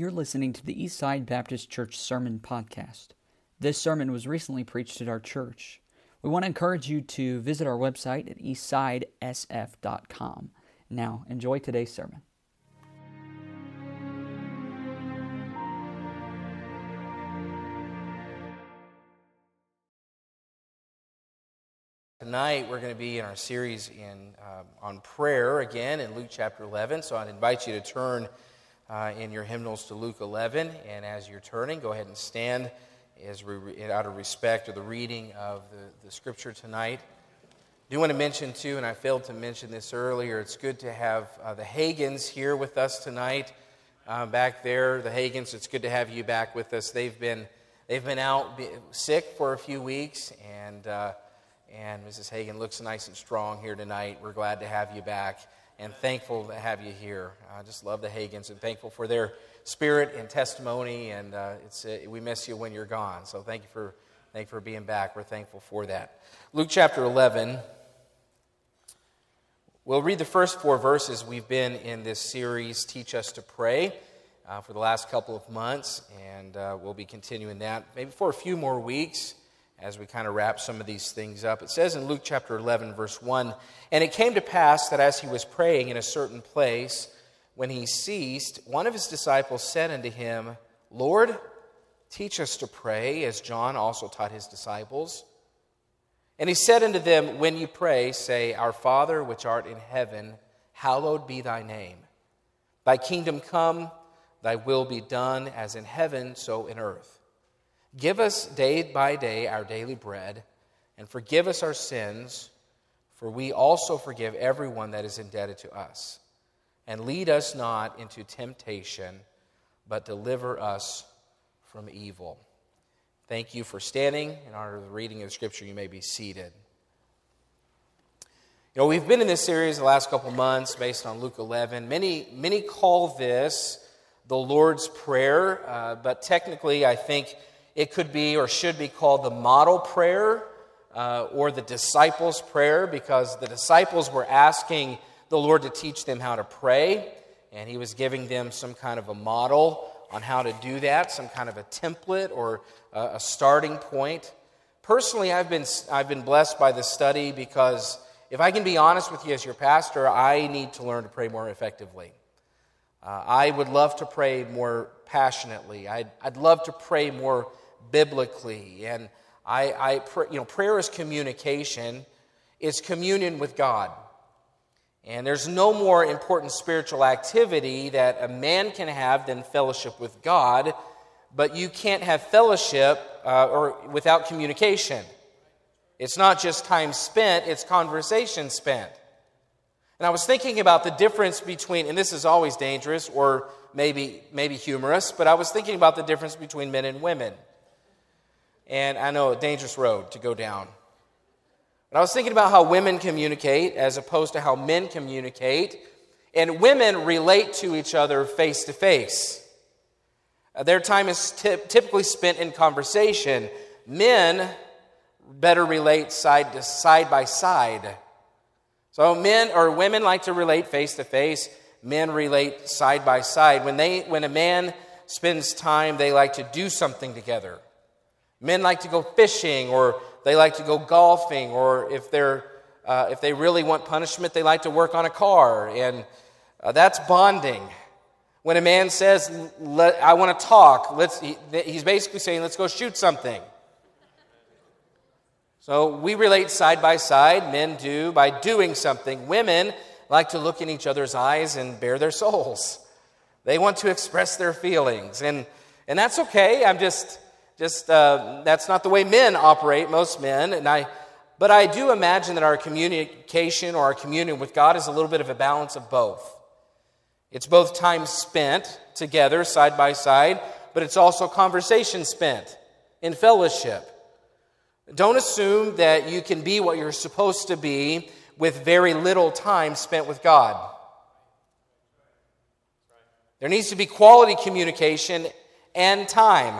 You're listening to the Eastside Baptist Church Sermon Podcast. This sermon was recently preached at our church. We want to encourage you to visit our website at eastsidesf.com. Now, enjoy today's sermon. Tonight we're going to be in our series in um, on prayer again in Luke chapter 11. So I'd invite you to turn uh, in your hymnals to Luke 11, and as you're turning, go ahead and stand as out of respect of the reading of the, the scripture tonight. I do want to mention too, and I failed to mention this earlier. It's good to have uh, the Hagans here with us tonight. Uh, back there, the Hagans. It's good to have you back with us. They've been they've been out sick for a few weeks, and uh, and Mrs. Hagan looks nice and strong here tonight. We're glad to have you back and thankful to have you here. I just love the Hagans and thankful for their spirit and testimony. And uh, it's, uh, we miss you when you're gone. So thank you, for, thank you for being back. We're thankful for that. Luke chapter 11. We'll read the first four verses. We've been in this series, Teach Us to Pray, uh, for the last couple of months. And uh, we'll be continuing that maybe for a few more weeks as we kind of wrap some of these things up. It says in Luke chapter 11, verse 1 And it came to pass that as he was praying in a certain place, when he ceased, one of his disciples said unto him, Lord, teach us to pray, as John also taught his disciples. And he said unto them, When you pray, say, Our Father which art in heaven, hallowed be thy name. Thy kingdom come, thy will be done, as in heaven, so in earth. Give us day by day our daily bread, and forgive us our sins, for we also forgive everyone that is indebted to us. And lead us not into temptation, but deliver us from evil. Thank you for standing. In honor of the reading of the scripture, you may be seated. You know, we've been in this series the last couple months based on Luke 11. Many, many call this the Lord's Prayer, uh, but technically, I think it could be or should be called the model prayer uh, or the disciples' prayer because the disciples were asking the Lord to teach them how to pray, and He was giving them some kind of a model on how to do that, some kind of a template or a, a starting point. Personally, I've been, I've been blessed by this study because if I can be honest with you as your pastor, I need to learn to pray more effectively. Uh, I would love to pray more passionately. I'd, I'd love to pray more biblically. And I, I you know, prayer is communication, it's communion with God. And there's no more important spiritual activity that a man can have than fellowship with God, but you can't have fellowship uh, or without communication. It's not just time spent, it's conversation spent. And I was thinking about the difference between, and this is always dangerous or maybe, maybe humorous, but I was thinking about the difference between men and women. And I know a dangerous road to go down. But I was thinking about how women communicate as opposed to how men communicate. And women relate to each other face to face. Uh, their time is t- typically spent in conversation. Men better relate side to side by side. So men or women like to relate face to face. Men relate side by side. When they when a man spends time, they like to do something together. Men like to go fishing or they like to go golfing, or if, they're, uh, if they really want punishment, they like to work on a car. And uh, that's bonding. When a man says, I want to talk, let's, he, he's basically saying, let's go shoot something. So we relate side by side. Men do by doing something. Women like to look in each other's eyes and bare their souls. They want to express their feelings. And, and that's okay. I'm just just uh, that's not the way men operate, most men. And I, but I do imagine that our communication or our communion with God is a little bit of a balance of both. It's both time spent together, side by side, but it's also conversation spent in fellowship. Don't assume that you can be what you're supposed to be with very little time spent with God. There needs to be quality communication and time.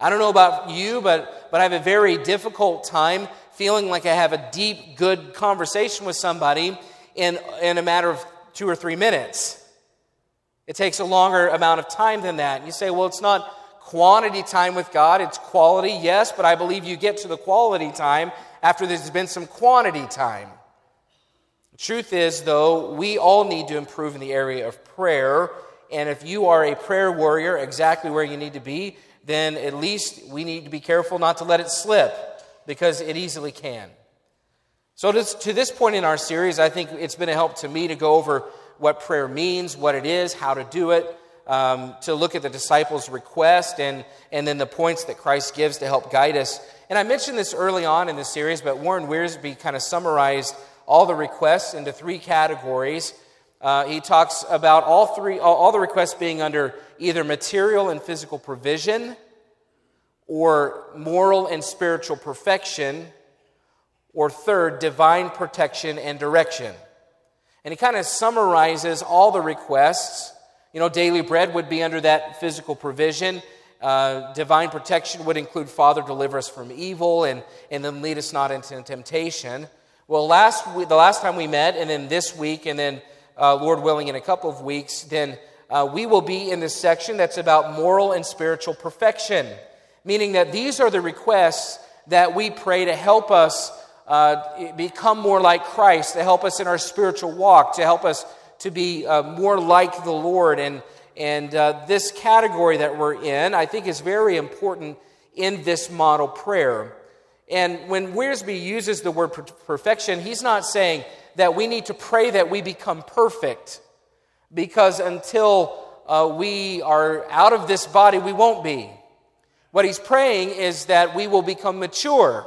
I don't know about you, but, but I have a very difficult time feeling like I have a deep, good conversation with somebody in, in a matter of two or three minutes. It takes a longer amount of time than that. And you say, well, it's not quantity time with God, it's quality, yes, but I believe you get to the quality time after there's been some quantity time. The truth is, though, we all need to improve in the area of prayer. And if you are a prayer warrior exactly where you need to be, then at least we need to be careful not to let it slip because it easily can. So, to this point in our series, I think it's been a help to me to go over what prayer means, what it is, how to do it, um, to look at the disciples' request and, and then the points that Christ gives to help guide us. And I mentioned this early on in the series, but Warren Wiersbe kind of summarized all the requests into three categories. Uh, he talks about all three, all, all the requests being under either material and physical provision, or moral and spiritual perfection, or third, divine protection and direction. And he kind of summarizes all the requests you know, daily bread would be under that physical provision. Uh, divine protection would include Father, deliver us from evil and, and then lead us not into temptation. Well, last week, the last time we met, and then this week, and then uh, Lord willing, in a couple of weeks, then uh, we will be in this section that's about moral and spiritual perfection, meaning that these are the requests that we pray to help us uh, become more like Christ, to help us in our spiritual walk, to help us to be uh, more like the Lord. And, and uh, this category that we're in, I think, is very important in this model prayer. And when Wiersbe uses the word perfection, he's not saying that we need to pray that we become perfect, because until uh, we are out of this body, we won't be. What he's praying is that we will become mature.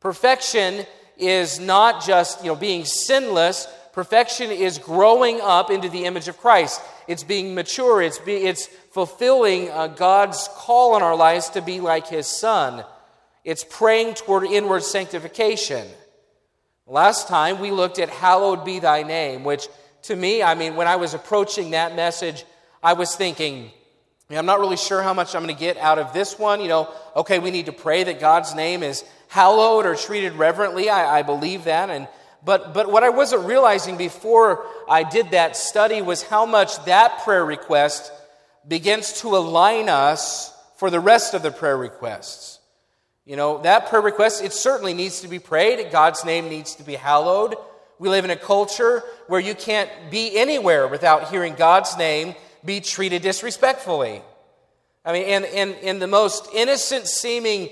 Perfection is not just you know, being sinless, Perfection is growing up into the image of Christ. It's being mature. It's, be, it's fulfilling uh, God's call on our lives to be like His Son. It's praying toward inward sanctification. Last time we looked at Hallowed be thy name, which to me, I mean, when I was approaching that message, I was thinking, I'm not really sure how much I'm going to get out of this one. You know, okay, we need to pray that God's name is hallowed or treated reverently. I, I believe that. And but, but what I wasn't realizing before I did that study was how much that prayer request begins to align us for the rest of the prayer requests. You know, that prayer request, it certainly needs to be prayed. God's name needs to be hallowed. We live in a culture where you can't be anywhere without hearing God's name be treated disrespectfully. I mean, in, in, in the most innocent seeming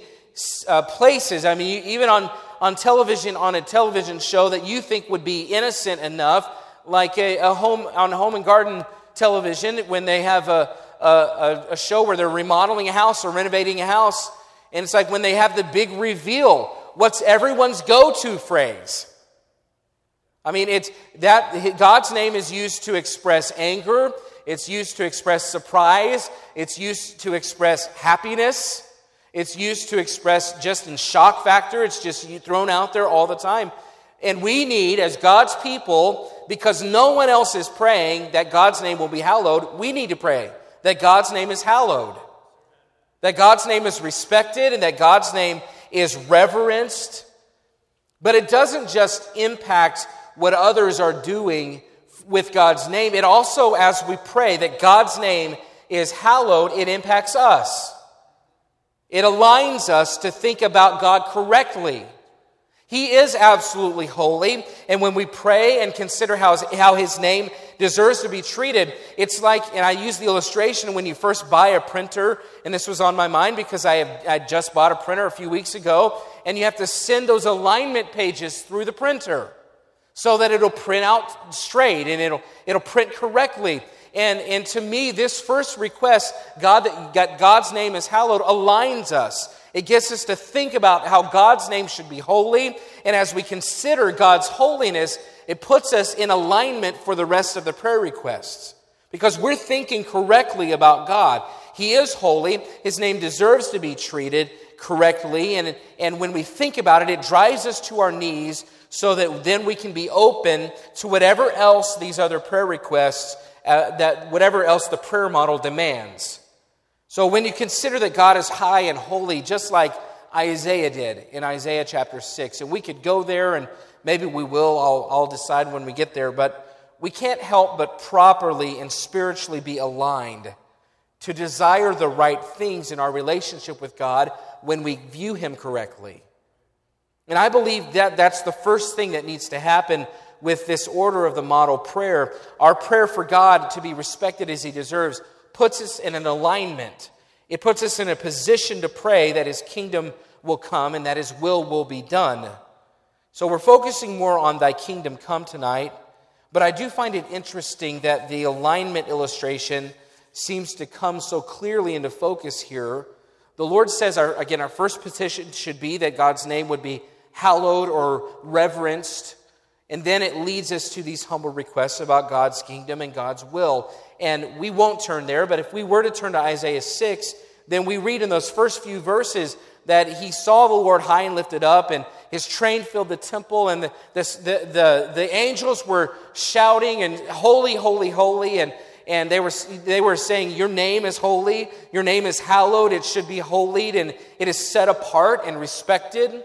uh, places, I mean, even on on television on a television show that you think would be innocent enough, like a, a home on home and garden television when they have a, a, a show where they're remodeling a house or renovating a house, and it's like when they have the big reveal. What's everyone's go-to phrase? I mean, it's that God's name is used to express anger. It's used to express surprise. It's used to express happiness. It's used to express just in shock factor. It's just thrown out there all the time. And we need, as God's people, because no one else is praying that God's name will be hallowed, we need to pray that God's name is hallowed. That God's name is respected and that God's name is reverenced. But it doesn't just impact what others are doing with God's name. It also, as we pray that God's name is hallowed, it impacts us. It aligns us to think about God correctly. He is absolutely holy, and when we pray and consider how, how His name deserves to be treated, it's like, and I use the illustration when you first buy a printer, and this was on my mind because I, have, I just bought a printer a few weeks ago, and you have to send those alignment pages through the printer so that it'll print out straight and it'll, it'll print correctly. And, and to me, this first request, God, that God's name is hallowed, aligns us. It gets us to think about how God's name should be holy. And as we consider God's holiness, it puts us in alignment for the rest of the prayer requests. Because we're thinking correctly about God. He is holy. His name deserves to be treated correctly. And, and when we think about it, it drives us to our knees so that then we can be open to whatever else these other prayer requests uh, that whatever else the prayer model demands. So when you consider that God is high and holy, just like Isaiah did in Isaiah chapter 6, and we could go there and maybe we will, I'll, I'll decide when we get there, but we can't help but properly and spiritually be aligned to desire the right things in our relationship with God when we view Him correctly. And I believe that that's the first thing that needs to happen with this order of the model prayer. Our prayer for God to be respected as He deserves puts us in an alignment. It puts us in a position to pray that His kingdom will come and that His will will be done. So we're focusing more on Thy kingdom come tonight. But I do find it interesting that the alignment illustration seems to come so clearly into focus here. The Lord says, our, again, our first petition should be that God's name would be hallowed or reverenced. And then it leads us to these humble requests about God's kingdom and God's will. And we won't turn there, but if we were to turn to Isaiah 6, then we read in those first few verses that he saw the Lord high and lifted up, and his train filled the temple, and the, the, the, the, angels were shouting, and holy, holy, holy, and, and they, were, they were saying, Your name is holy, your name is hallowed, it should be holied, and it is set apart and respected.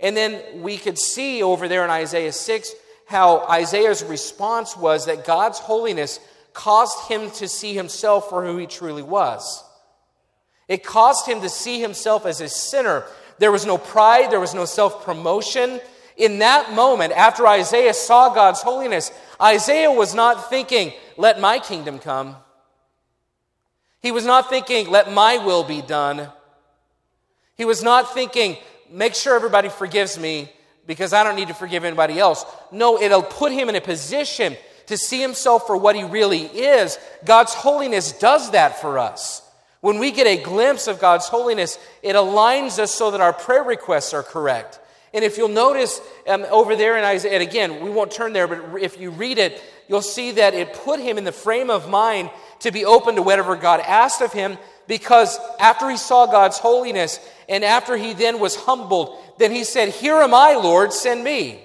And then we could see over there in Isaiah 6 how Isaiah's response was that God's holiness caused him to see himself for who he truly was. It caused him to see himself as a sinner. There was no pride, there was no self promotion. In that moment, after Isaiah saw God's holiness, Isaiah was not thinking, let my kingdom come. He was not thinking, let my will be done. He was not thinking, make sure everybody forgives me because I don't need to forgive anybody else. No, it'll put him in a position to see himself for what he really is. God's holiness does that for us. When we get a glimpse of God's holiness, it aligns us so that our prayer requests are correct. And if you'll notice um, over there in Isaiah, and again, we won't turn there, but if you read it, you'll see that it put him in the frame of mind to be open to whatever God asked of him because after he saw God's holiness and after he then was humbled, then he said, Here am I, Lord, send me.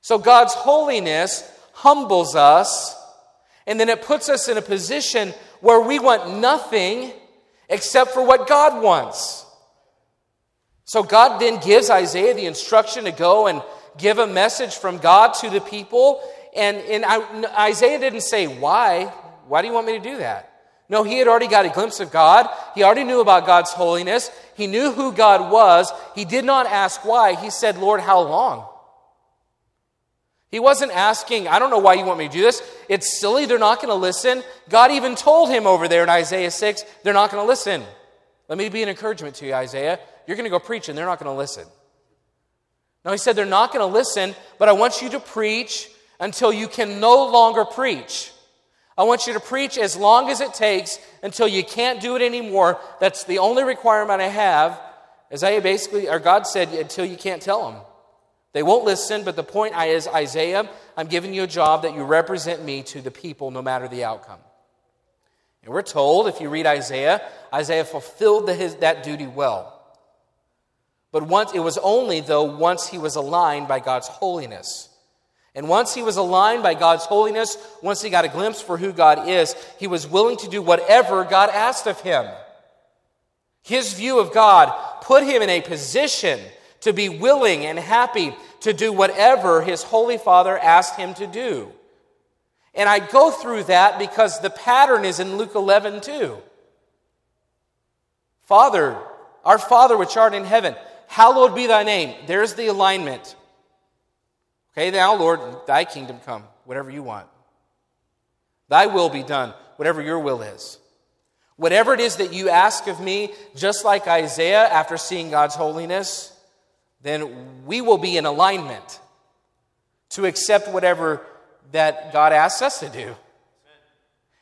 So God's holiness humbles us, and then it puts us in a position where we want nothing except for what God wants. So God then gives Isaiah the instruction to go and give a message from God to the people. And, and I, Isaiah didn't say, Why? Why do you want me to do that? No, he had already got a glimpse of God. He already knew about God's holiness. He knew who God was. He did not ask why. He said, Lord, how long? He wasn't asking, I don't know why you want me to do this. It's silly. They're not going to listen. God even told him over there in Isaiah 6, they're not going to listen. Let me be an encouragement to you, Isaiah. You're going to go preach and they're not going to listen. No, he said, they're not going to listen, but I want you to preach until you can no longer preach. I want you to preach as long as it takes until you can't do it anymore. That's the only requirement I have. Isaiah basically, or God said, until you can't tell them. They won't listen, but the point is Isaiah, I'm giving you a job that you represent me to the people no matter the outcome. And we're told, if you read Isaiah, Isaiah fulfilled the, his, that duty well. But once, it was only, though, once he was aligned by God's holiness. And once he was aligned by God's holiness, once he got a glimpse for who God is, he was willing to do whatever God asked of him. His view of God put him in a position to be willing and happy to do whatever his Holy Father asked him to do. And I go through that because the pattern is in Luke 11 too. Father, our Father which art in heaven, hallowed be thy name. There's the alignment. Okay, now, Lord, thy kingdom come, whatever you want. Thy will be done, whatever your will is. Whatever it is that you ask of me, just like Isaiah after seeing God's holiness, then we will be in alignment to accept whatever that God asks us to do.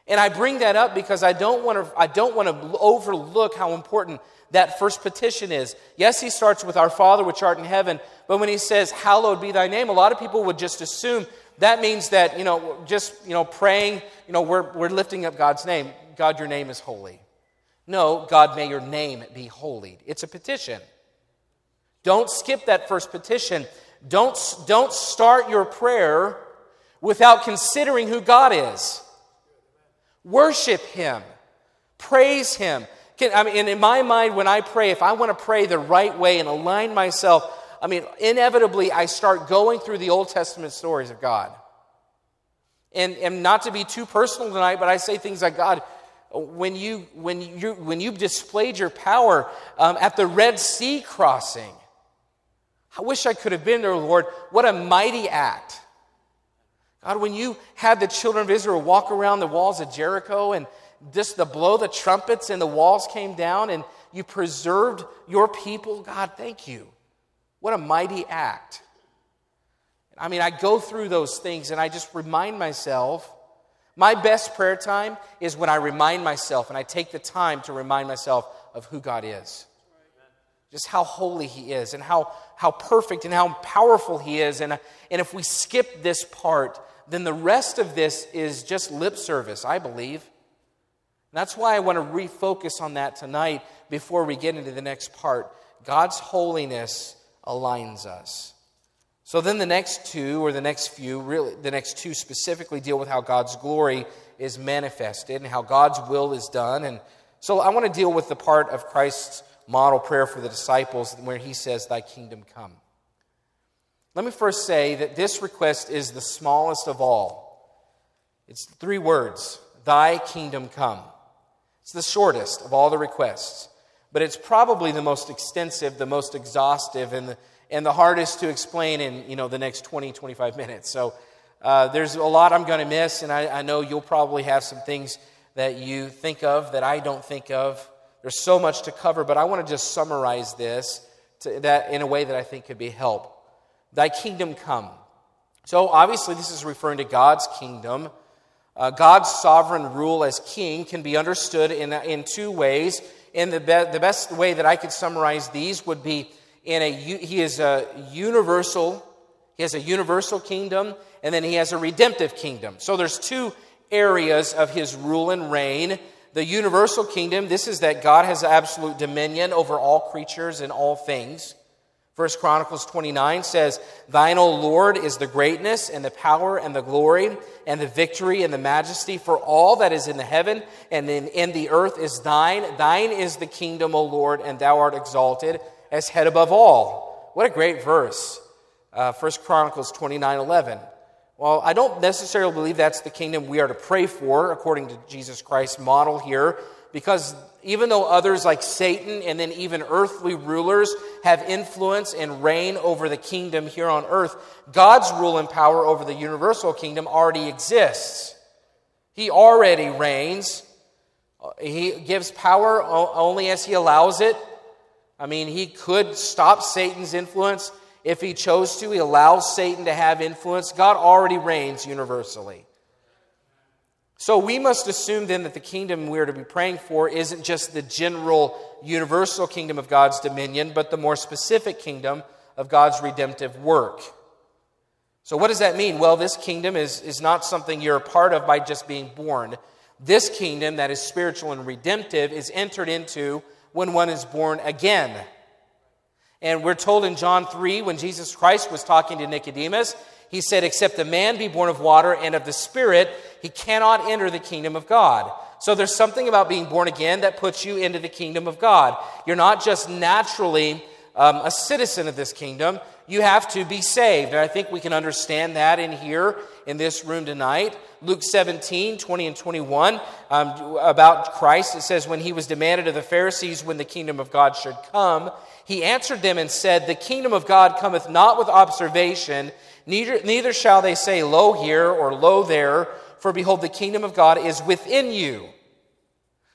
And I bring that up because I don't want to I don't want to overlook how important that first petition is. Yes, he starts with our Father which art in heaven, but when he says hallowed be thy name, a lot of people would just assume that means that, you know, just, you know, praying, you know, we're we're lifting up God's name. God, your name is holy. No, God, may your name be holy. It's a petition. Don't skip that first petition. Don't, don't start your prayer without considering who God is. Worship Him, praise Him. Can, I mean, in my mind, when I pray, if I want to pray the right way and align myself, I mean, inevitably, I start going through the Old Testament stories of God. And, and not to be too personal tonight, but I say things like, God, when you, when you, when you displayed your power um, at the Red Sea crossing, I wish I could have been there, Lord. What a mighty act. God, when you had the children of Israel walk around the walls of Jericho and just the blow the trumpets and the walls came down and you preserved your people, God, thank you. What a mighty act. I mean, I go through those things and I just remind myself. My best prayer time is when I remind myself and I take the time to remind myself of who God is. Just how holy He is and how, how perfect and how powerful He is. And, and if we skip this part, then the rest of this is just lip service, I believe. That's why I want to refocus on that tonight before we get into the next part. God's holiness aligns us. So then the next two, or the next few, really, the next two specifically deal with how God's glory is manifested and how God's will is done. And so I want to deal with the part of Christ's model prayer for the disciples where he says, Thy kingdom come. Let me first say that this request is the smallest of all. It's three words Thy kingdom come. It's the shortest of all the requests, but it's probably the most extensive, the most exhaustive, and the, and the hardest to explain in you know, the next 20, 25 minutes. So uh, there's a lot I'm going to miss, and I, I know you'll probably have some things that you think of that I don't think of. There's so much to cover, but I want to just summarize this to, that in a way that I think could be help. Thy kingdom come. So obviously, this is referring to God's kingdom. Uh, God's sovereign rule as king can be understood in, in two ways. And the, be- the best way that I could summarize these would be in a he is a universal he has a universal kingdom and then he has a redemptive kingdom. So there's two areas of his rule and reign the universal kingdom, this is that God has absolute dominion over all creatures and all things. First Chronicles 29 says, Thine, O Lord, is the greatness and the power and the glory and the victory and the majesty, for all that is in the heaven and in, in the earth is thine. Thine is the kingdom, O Lord, and thou art exalted as head above all. What a great verse. Uh, First Chronicles 29 11. Well, I don't necessarily believe that's the kingdom we are to pray for, according to Jesus Christ's model here, because even though others like Satan and then even earthly rulers have influence and reign over the kingdom here on earth, God's rule and power over the universal kingdom already exists. He already reigns. He gives power only as He allows it. I mean, He could stop Satan's influence if he chose to, he allows Satan to have influence. God already reigns universally. So we must assume then that the kingdom we're to be praying for isn't just the general universal kingdom of God's dominion, but the more specific kingdom of God's redemptive work. So, what does that mean? Well, this kingdom is, is not something you're a part of by just being born. This kingdom that is spiritual and redemptive is entered into when one is born again. And we're told in John 3, when Jesus Christ was talking to Nicodemus, he said, Except a man be born of water and of the Spirit, he cannot enter the kingdom of God. So there's something about being born again that puts you into the kingdom of God. You're not just naturally um, a citizen of this kingdom, you have to be saved. And I think we can understand that in here in this room tonight. Luke 17, 20 and 21, um, about Christ, it says, When he was demanded of the Pharisees when the kingdom of God should come, he answered them and said, The kingdom of God cometh not with observation, neither, neither shall they say, Lo here or Lo there, for behold, the kingdom of God is within you.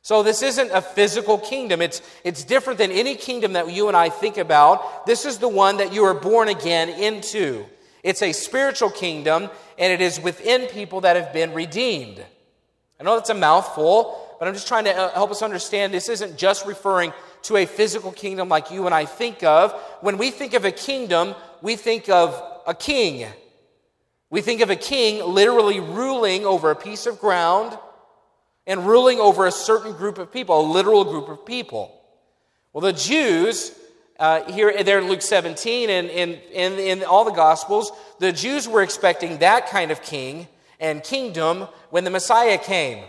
So this isn't a physical kingdom. It's, it's different than any kingdom that you and I think about. This is the one that you are born again into. It's a spiritual kingdom, and it is within people that have been redeemed. I know that's a mouthful, but I'm just trying to uh, help us understand this isn't just referring to a physical kingdom like you and I think of. When we think of a kingdom, we think of a king. We think of a king literally ruling over a piece of ground and ruling over a certain group of people, a literal group of people. Well, the Jews, uh, here there in Luke 17 and in, in, in all the Gospels, the Jews were expecting that kind of king and kingdom when the Messiah came.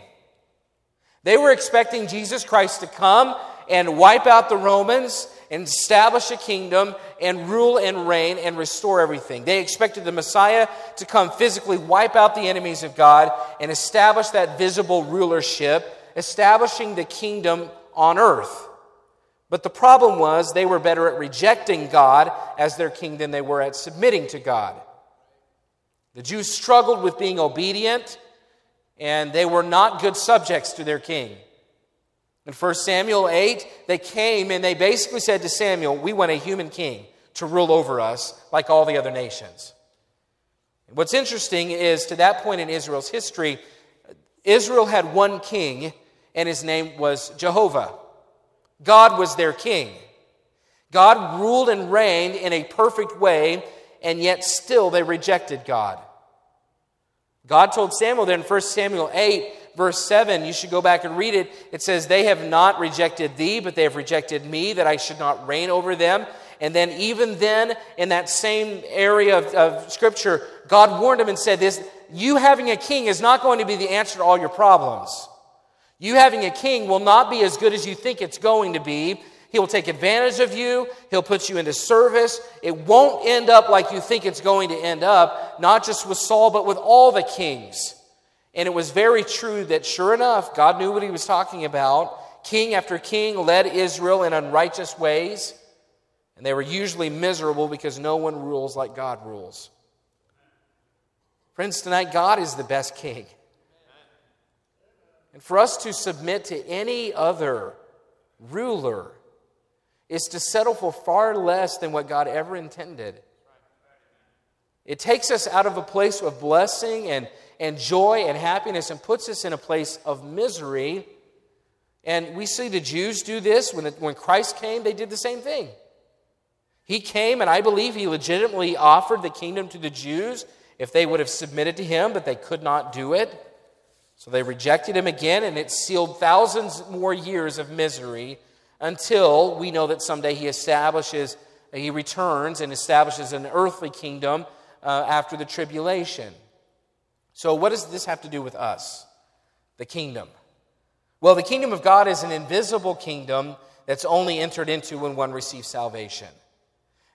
They were expecting Jesus Christ to come and wipe out the Romans and establish a kingdom and rule and reign and restore everything. They expected the Messiah to come physically wipe out the enemies of God and establish that visible rulership, establishing the kingdom on earth. But the problem was they were better at rejecting God as their king than they were at submitting to God. The Jews struggled with being obedient, and they were not good subjects to their king. In 1 Samuel 8, they came and they basically said to Samuel, We want a human king to rule over us like all the other nations. What's interesting is to that point in Israel's history, Israel had one king, and his name was Jehovah. God was their king. God ruled and reigned in a perfect way, and yet still they rejected God. God told Samuel there in 1 Samuel 8, verse 7, you should go back and read it. It says, They have not rejected thee, but they have rejected me, that I should not reign over them. And then, even then, in that same area of, of Scripture, God warned him and said, This, you having a king is not going to be the answer to all your problems. You having a king will not be as good as you think it's going to be. He will take advantage of you. He'll put you into service. It won't end up like you think it's going to end up, not just with Saul, but with all the kings. And it was very true that, sure enough, God knew what he was talking about. King after king led Israel in unrighteous ways, and they were usually miserable because no one rules like God rules. Friends, tonight, God is the best king. And for us to submit to any other ruler, is to settle for far less than what God ever intended. It takes us out of a place of blessing and, and joy and happiness and puts us in a place of misery. And we see the Jews do this. When, when Christ came, they did the same thing. He came, and I believe he legitimately offered the kingdom to the Jews if they would have submitted to him, but they could not do it. So they rejected him again, and it sealed thousands more years of misery until we know that someday he establishes, he returns and establishes an earthly kingdom uh, after the tribulation. So, what does this have to do with us? The kingdom. Well, the kingdom of God is an invisible kingdom that's only entered into when one receives salvation.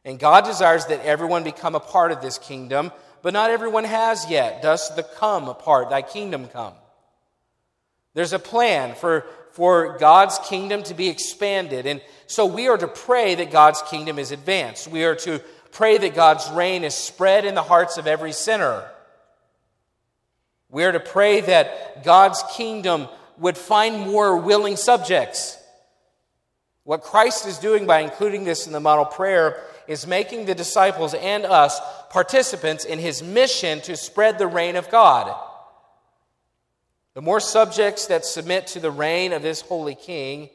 And God desires that everyone become a part of this kingdom, but not everyone has yet. Does the come part, thy kingdom come. There's a plan for for God's kingdom to be expanded. And so we are to pray that God's kingdom is advanced. We are to pray that God's reign is spread in the hearts of every sinner. We are to pray that God's kingdom would find more willing subjects. What Christ is doing by including this in the model prayer is making the disciples and us participants in his mission to spread the reign of God. The more subjects that submit to the reign of this holy king,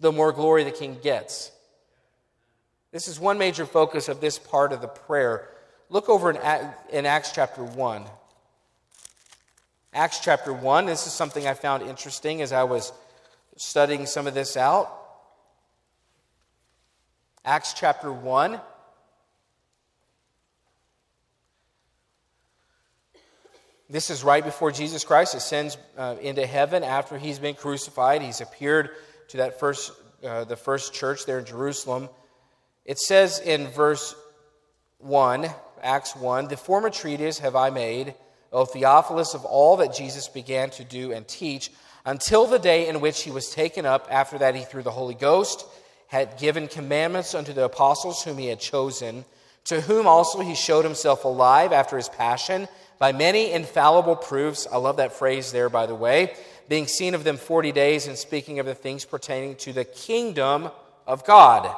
the more glory the king gets. This is one major focus of this part of the prayer. Look over in Acts chapter 1. Acts chapter 1, this is something I found interesting as I was studying some of this out. Acts chapter 1. This is right before Jesus Christ ascends uh, into heaven after he's been crucified. He's appeared to that first, uh, the first church there in Jerusalem. It says in verse 1, Acts 1, The former treatise have I made, O Theophilus, of all that Jesus began to do and teach, until the day in which he was taken up. After that, he, through the Holy Ghost, had given commandments unto the apostles whom he had chosen, to whom also he showed himself alive after his passion by many infallible proofs. I love that phrase there, by the way. Being seen of them 40 days and speaking of the things pertaining to the kingdom of God.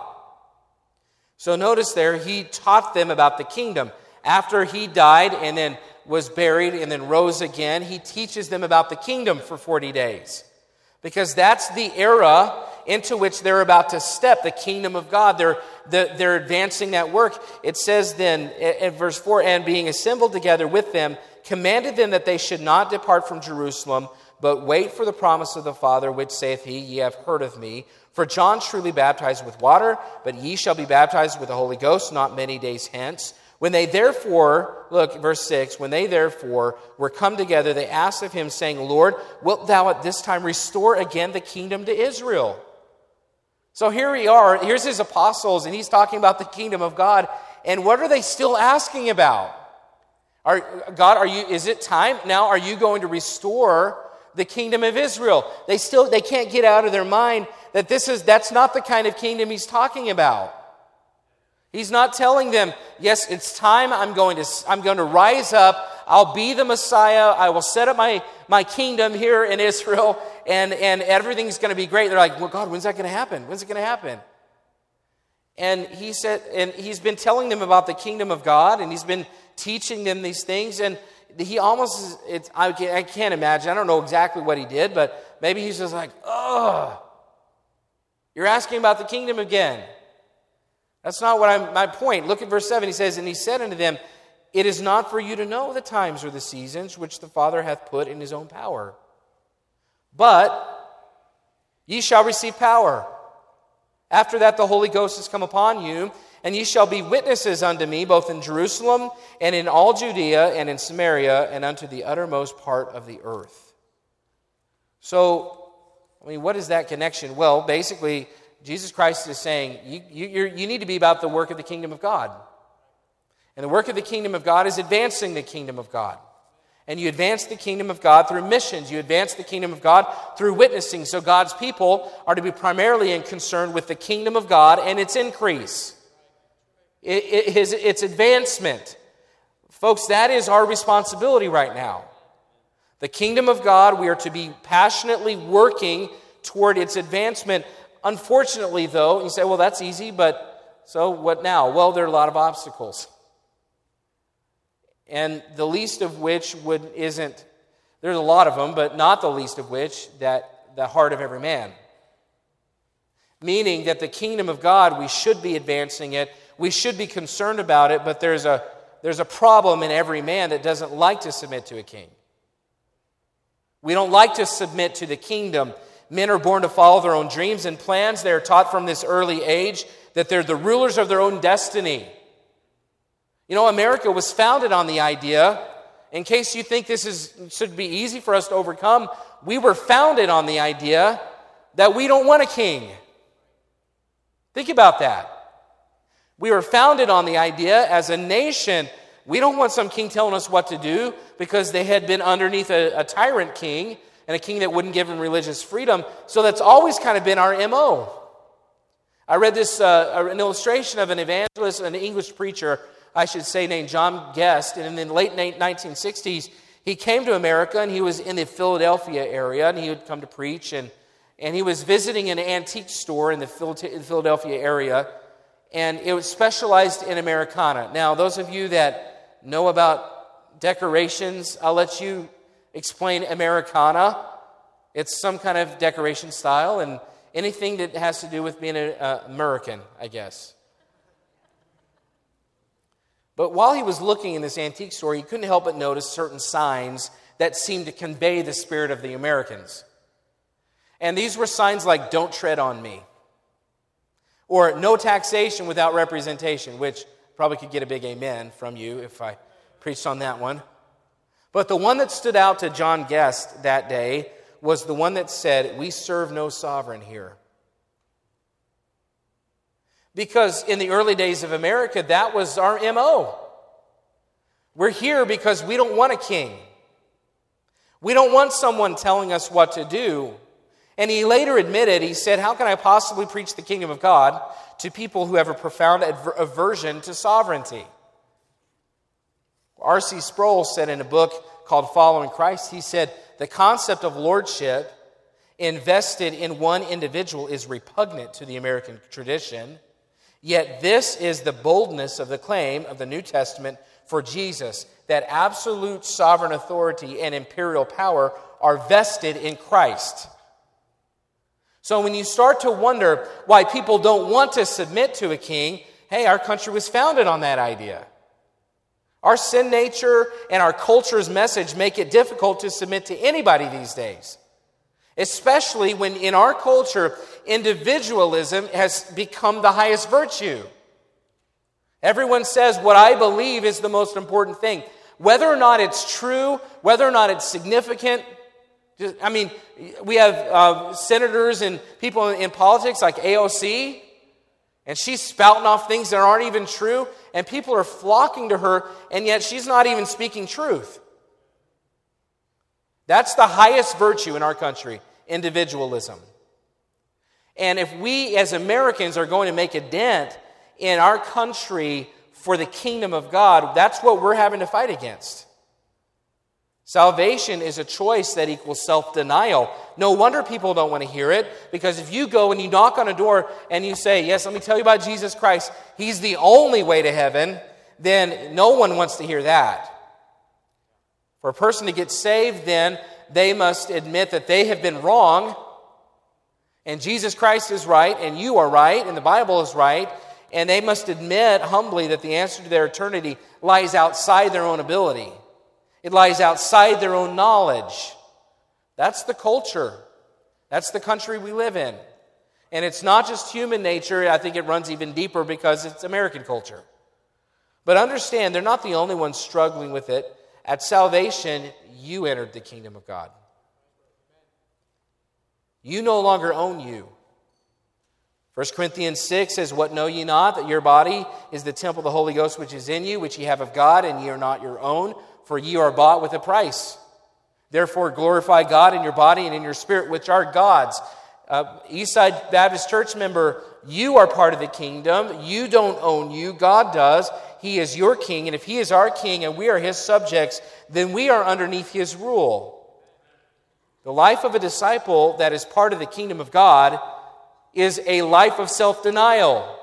So notice there, he taught them about the kingdom. After he died and then was buried and then rose again, he teaches them about the kingdom for 40 days. Because that's the era into which they're about to step, the kingdom of God. They're, they're advancing that work. It says then in verse 4 and being assembled together with them, commanded them that they should not depart from Jerusalem, but wait for the promise of the Father, which saith he, Ye have heard of me. For John truly baptized with water, but ye shall be baptized with the Holy Ghost not many days hence. When they therefore, look, verse 6, when they therefore were come together, they asked of him, saying, Lord, wilt thou at this time restore again the kingdom to Israel? So here we are. Here's his apostles, and he's talking about the kingdom of God. And what are they still asking about? Are, God, are you, is it time now? Are you going to restore the kingdom of Israel? They still, they can't get out of their mind that this is, that's not the kind of kingdom he's talking about. He's not telling them, yes, it's time. I'm going to, I'm going to rise up. I'll be the Messiah. I will set up my, my kingdom here in Israel and, and everything's going to be great. They're like, well, God, when's that going to happen? When's it going to happen? And he said, and he's been telling them about the kingdom of God and he's been teaching them these things. And he almost, it's, I, can't, I can't imagine. I don't know exactly what he did, but maybe he's just like, oh, you're asking about the kingdom again. That's not what I'm, my point. Look at verse 7. He says, And he said unto them, It is not for you to know the times or the seasons which the Father hath put in his own power. But ye shall receive power. After that, the Holy Ghost has come upon you, and ye shall be witnesses unto me, both in Jerusalem and in all Judea and in Samaria and unto the uttermost part of the earth. So, I mean, what is that connection? Well, basically, Jesus Christ is saying you, you, you need to be about the work of the kingdom of God. And the work of the kingdom of God is advancing the kingdom of God. And you advance the kingdom of God through missions. You advance the kingdom of God through witnessing. So God's people are to be primarily in concern with the kingdom of God and its increase, its advancement. Folks, that is our responsibility right now. The kingdom of God, we are to be passionately working toward its advancement. Unfortunately, though, you say, well, that's easy, but so what now? Well, there are a lot of obstacles. And the least of which would isn't there's a lot of them, but not the least of which that the heart of every man. Meaning that the kingdom of God, we should be advancing it, we should be concerned about it, but there's a there's a problem in every man that doesn't like to submit to a king. We don't like to submit to the kingdom Men are born to follow their own dreams and plans. They are taught from this early age that they're the rulers of their own destiny. You know, America was founded on the idea, in case you think this is, should be easy for us to overcome, we were founded on the idea that we don't want a king. Think about that. We were founded on the idea as a nation, we don't want some king telling us what to do because they had been underneath a, a tyrant king and a king that wouldn't give him religious freedom. So that's always kind of been our MO. I read this, uh, an illustration of an evangelist, an English preacher, I should say, named John Guest. And in the late 1960s, he came to America and he was in the Philadelphia area and he would come to preach. And, and he was visiting an antique store in the Philadelphia area. And it was specialized in Americana. Now, those of you that know about decorations, I'll let you explain Americana. It's some kind of decoration style and anything that has to do with being an uh, American, I guess. But while he was looking in this antique store, he couldn't help but notice certain signs that seemed to convey the spirit of the Americans. And these were signs like, don't tread on me, or no taxation without representation, which probably could get a big amen from you if I preached on that one. But the one that stood out to John Guest that day was the one that said, We serve no sovereign here. Because in the early days of America, that was our MO. We're here because we don't want a king. We don't want someone telling us what to do. And he later admitted, he said, How can I possibly preach the kingdom of God to people who have a profound aversion to sovereignty? R.C. Sproul said in a book called Following Christ, he said, the concept of lordship invested in one individual is repugnant to the American tradition. Yet this is the boldness of the claim of the New Testament for Jesus that absolute sovereign authority and imperial power are vested in Christ. So when you start to wonder why people don't want to submit to a king, hey, our country was founded on that idea. Our sin nature and our culture's message make it difficult to submit to anybody these days. Especially when in our culture, individualism has become the highest virtue. Everyone says what I believe is the most important thing. Whether or not it's true, whether or not it's significant, I mean, we have uh, senators and people in politics like AOC, and she's spouting off things that aren't even true, and people are flocking to her, and yet she's not even speaking truth. That's the highest virtue in our country individualism. And if we as Americans are going to make a dent in our country for the kingdom of God, that's what we're having to fight against. Salvation is a choice that equals self denial. No wonder people don't want to hear it because if you go and you knock on a door and you say, Yes, let me tell you about Jesus Christ, He's the only way to heaven, then no one wants to hear that. For a person to get saved, then they must admit that they have been wrong and Jesus Christ is right and you are right and the Bible is right. And they must admit humbly that the answer to their eternity lies outside their own ability. It lies outside their own knowledge. That's the culture. That's the country we live in. And it's not just human nature, I think it runs even deeper because it's American culture. But understand, they're not the only ones struggling with it. At salvation, you entered the kingdom of God. You no longer own you. 1 Corinthians 6 says, What know ye not? That your body is the temple of the Holy Ghost which is in you, which ye have of God, and ye are not your own for ye are bought with a price. Therefore, glorify God in your body and in your spirit, which are God's. Uh, Eastside Baptist Church member, you are part of the kingdom. You don't own you, God does. He is your king, and if He is our king and we are His subjects, then we are underneath His rule. The life of a disciple that is part of the kingdom of God is a life of self denial.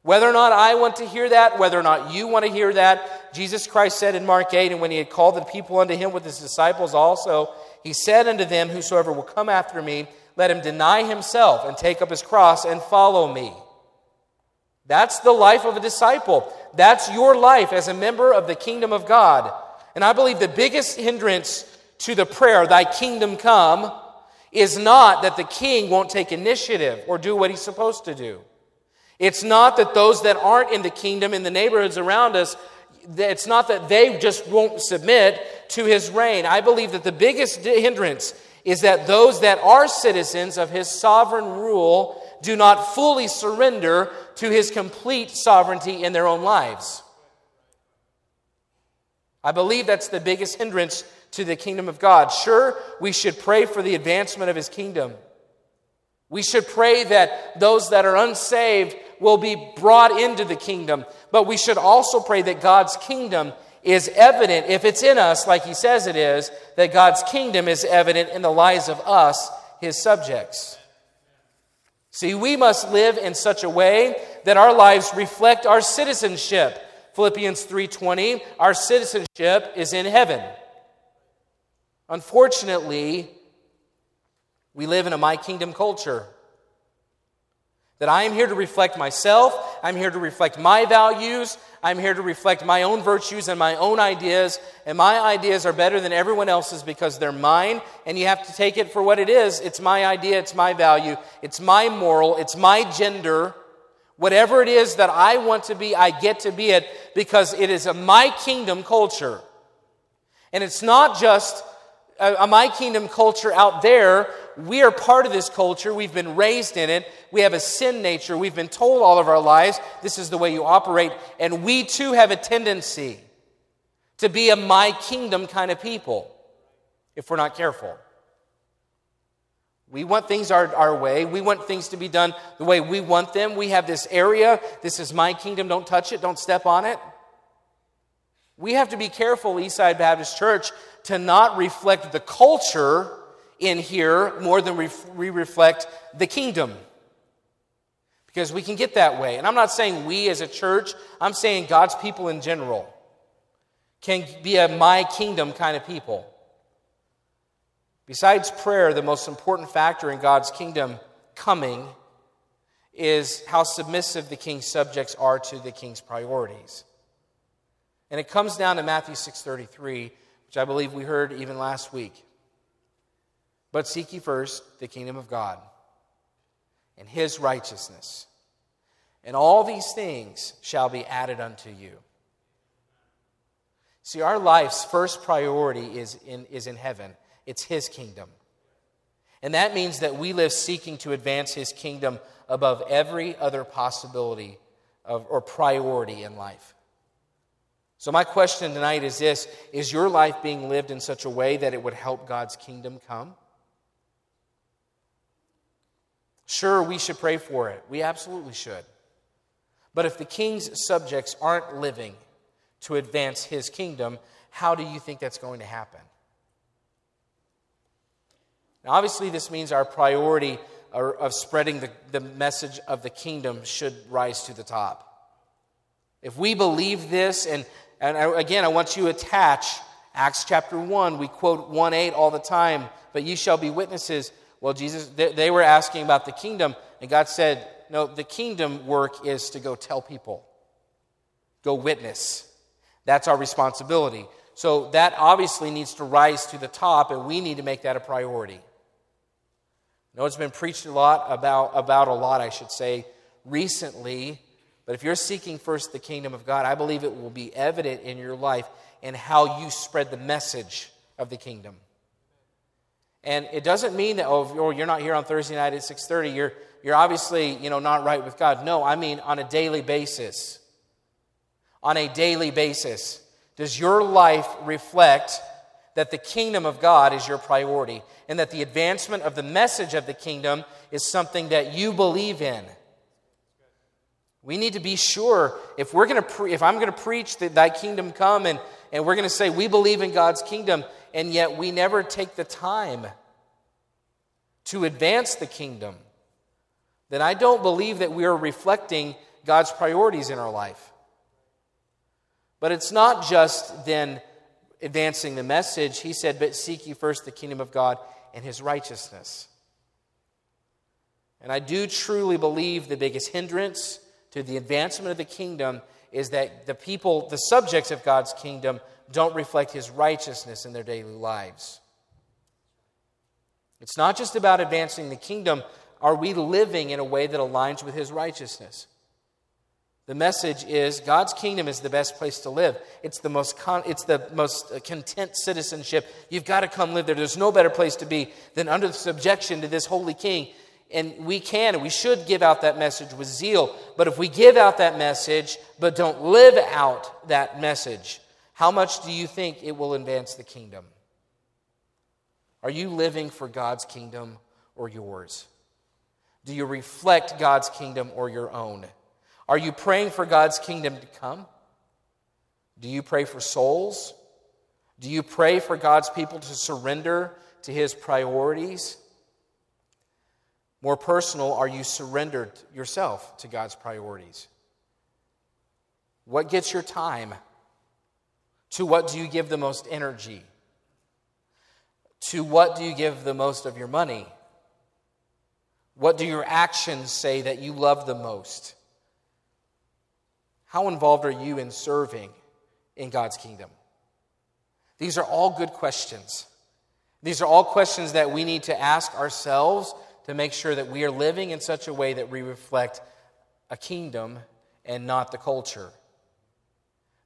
Whether or not I want to hear that, whether or not you want to hear that, Jesus Christ said in Mark 8, and when he had called the people unto him with his disciples also, he said unto them, Whosoever will come after me, let him deny himself and take up his cross and follow me. That's the life of a disciple. That's your life as a member of the kingdom of God. And I believe the biggest hindrance to the prayer, Thy kingdom come, is not that the king won't take initiative or do what he's supposed to do. It's not that those that aren't in the kingdom, in the neighborhoods around us, it's not that they just won't submit to his reign. I believe that the biggest hindrance is that those that are citizens of his sovereign rule do not fully surrender to his complete sovereignty in their own lives. I believe that's the biggest hindrance to the kingdom of God. Sure, we should pray for the advancement of his kingdom. We should pray that those that are unsaved will be brought into the kingdom. But we should also pray that God's kingdom is evident, if it's in us, like he says it is, that God's kingdom is evident in the lives of us, his subjects. See, we must live in such a way that our lives reflect our citizenship. Philippians 3:20, our citizenship is in heaven. Unfortunately, we live in a my kingdom culture. That I am here to reflect myself, I'm here to reflect my values, I'm here to reflect my own virtues and my own ideas, and my ideas are better than everyone else's because they're mine, and you have to take it for what it is. It's my idea, it's my value, it's my moral, it's my gender. Whatever it is that I want to be, I get to be it because it is a my kingdom culture. And it's not just a, a my kingdom culture out there. We are part of this culture. We've been raised in it. We have a sin nature. We've been told all of our lives this is the way you operate. And we too have a tendency to be a my kingdom kind of people if we're not careful. We want things our, our way. We want things to be done the way we want them. We have this area. This is my kingdom. Don't touch it. Don't step on it. We have to be careful, Eastside Baptist Church, to not reflect the culture in here more than we reflect the kingdom. Because we can get that way. And I'm not saying we as a church, I'm saying God's people in general can be a my kingdom kind of people. Besides prayer, the most important factor in God's kingdom coming is how submissive the king's subjects are to the king's priorities. And it comes down to Matthew 6:33, which I believe we heard even last week. But seek ye first the kingdom of God and his righteousness, and all these things shall be added unto you. See, our life's first priority is in, is in heaven. it's His kingdom. And that means that we live seeking to advance His kingdom above every other possibility of, or priority in life. So, my question tonight is this Is your life being lived in such a way that it would help God's kingdom come? Sure, we should pray for it. We absolutely should. But if the king's subjects aren't living to advance his kingdom, how do you think that's going to happen? Now, obviously, this means our priority of spreading the, the message of the kingdom should rise to the top. If we believe this, and, and again, I want you to attach Acts chapter 1, we quote 1 8 all the time, but you shall be witnesses. Well, Jesus, they, they were asking about the kingdom, and God said, No, the kingdom work is to go tell people, go witness. That's our responsibility. So that obviously needs to rise to the top, and we need to make that a priority. I know it's been preached a lot about, about a lot, I should say, recently. But if you're seeking first the kingdom of God, I believe it will be evident in your life and how you spread the message of the kingdom. And it doesn't mean that, oh, you're not here on Thursday night at 6.30, you're, you're obviously, you know, not right with God. No, I mean on a daily basis. On a daily basis. Does your life reflect that the kingdom of God is your priority and that the advancement of the message of the kingdom is something that you believe in. We need to be sure if we're going to pre- if I'm going to preach that thy kingdom come and, and we're going to say we believe in God's kingdom and yet we never take the time to advance the kingdom, then I don't believe that we are reflecting God's priorities in our life. But it's not just then advancing the message, he said, But seek ye first the kingdom of God and his righteousness. And I do truly believe the biggest hindrance to the advancement of the kingdom is that the people, the subjects of God's kingdom, don't reflect his righteousness in their daily lives. It's not just about advancing the kingdom. Are we living in a way that aligns with his righteousness? The message is God's kingdom is the best place to live. It's the most, con- it's the most uh, content citizenship. You've got to come live there. There's no better place to be than under the subjection to this holy king. And we can and we should give out that message with zeal. But if we give out that message but don't live out that message, how much do you think it will advance the kingdom? Are you living for God's kingdom or yours? Do you reflect God's kingdom or your own? Are you praying for God's kingdom to come? Do you pray for souls? Do you pray for God's people to surrender to his priorities? More personal, are you surrendered yourself to God's priorities? What gets your time? To what do you give the most energy? To what do you give the most of your money? What do your actions say that you love the most? How involved are you in serving in God's kingdom? These are all good questions. These are all questions that we need to ask ourselves to make sure that we are living in such a way that we reflect a kingdom and not the culture.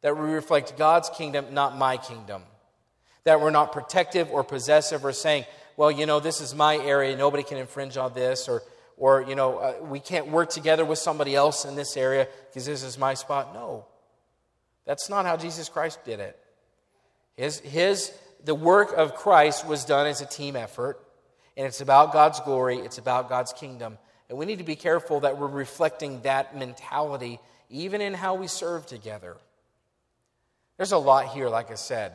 That we reflect God's kingdom, not my kingdom. That we're not protective or possessive or saying, well, you know, this is my area, nobody can infringe on this, or or, you know, uh, we can't work together with somebody else in this area because this is my spot. No. That's not how Jesus Christ did it. His, his, the work of Christ was done as a team effort, and it's about God's glory, it's about God's kingdom. And we need to be careful that we're reflecting that mentality even in how we serve together. There's a lot here, like I said.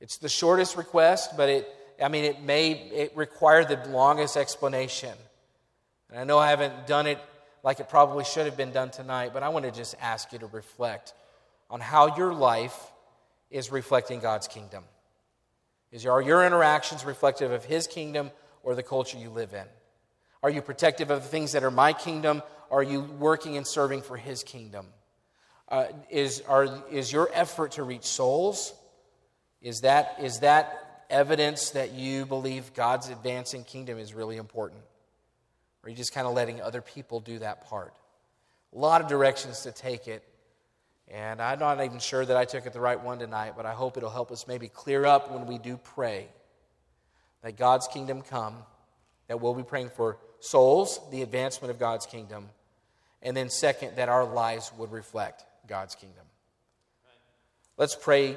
It's the shortest request, but it, I mean, it may it require the longest explanation. And I know I haven't done it like it probably should have been done tonight, but I want to just ask you to reflect on how your life is reflecting God's kingdom. Is are your interactions reflective of His kingdom or the culture you live in? Are you protective of the things that are my kingdom? Are you working and serving for His kingdom? Uh, is, are, is your effort to reach souls? Is that, is that evidence that you believe God's advancing kingdom is really important? Or are you just kind of letting other people do that part? A lot of directions to take it. And I'm not even sure that I took it the right one tonight, but I hope it'll help us maybe clear up when we do pray. that God's kingdom come, that we'll be praying for souls, the advancement of God's kingdom, and then second, that our lives would reflect God's kingdom. Let's pray.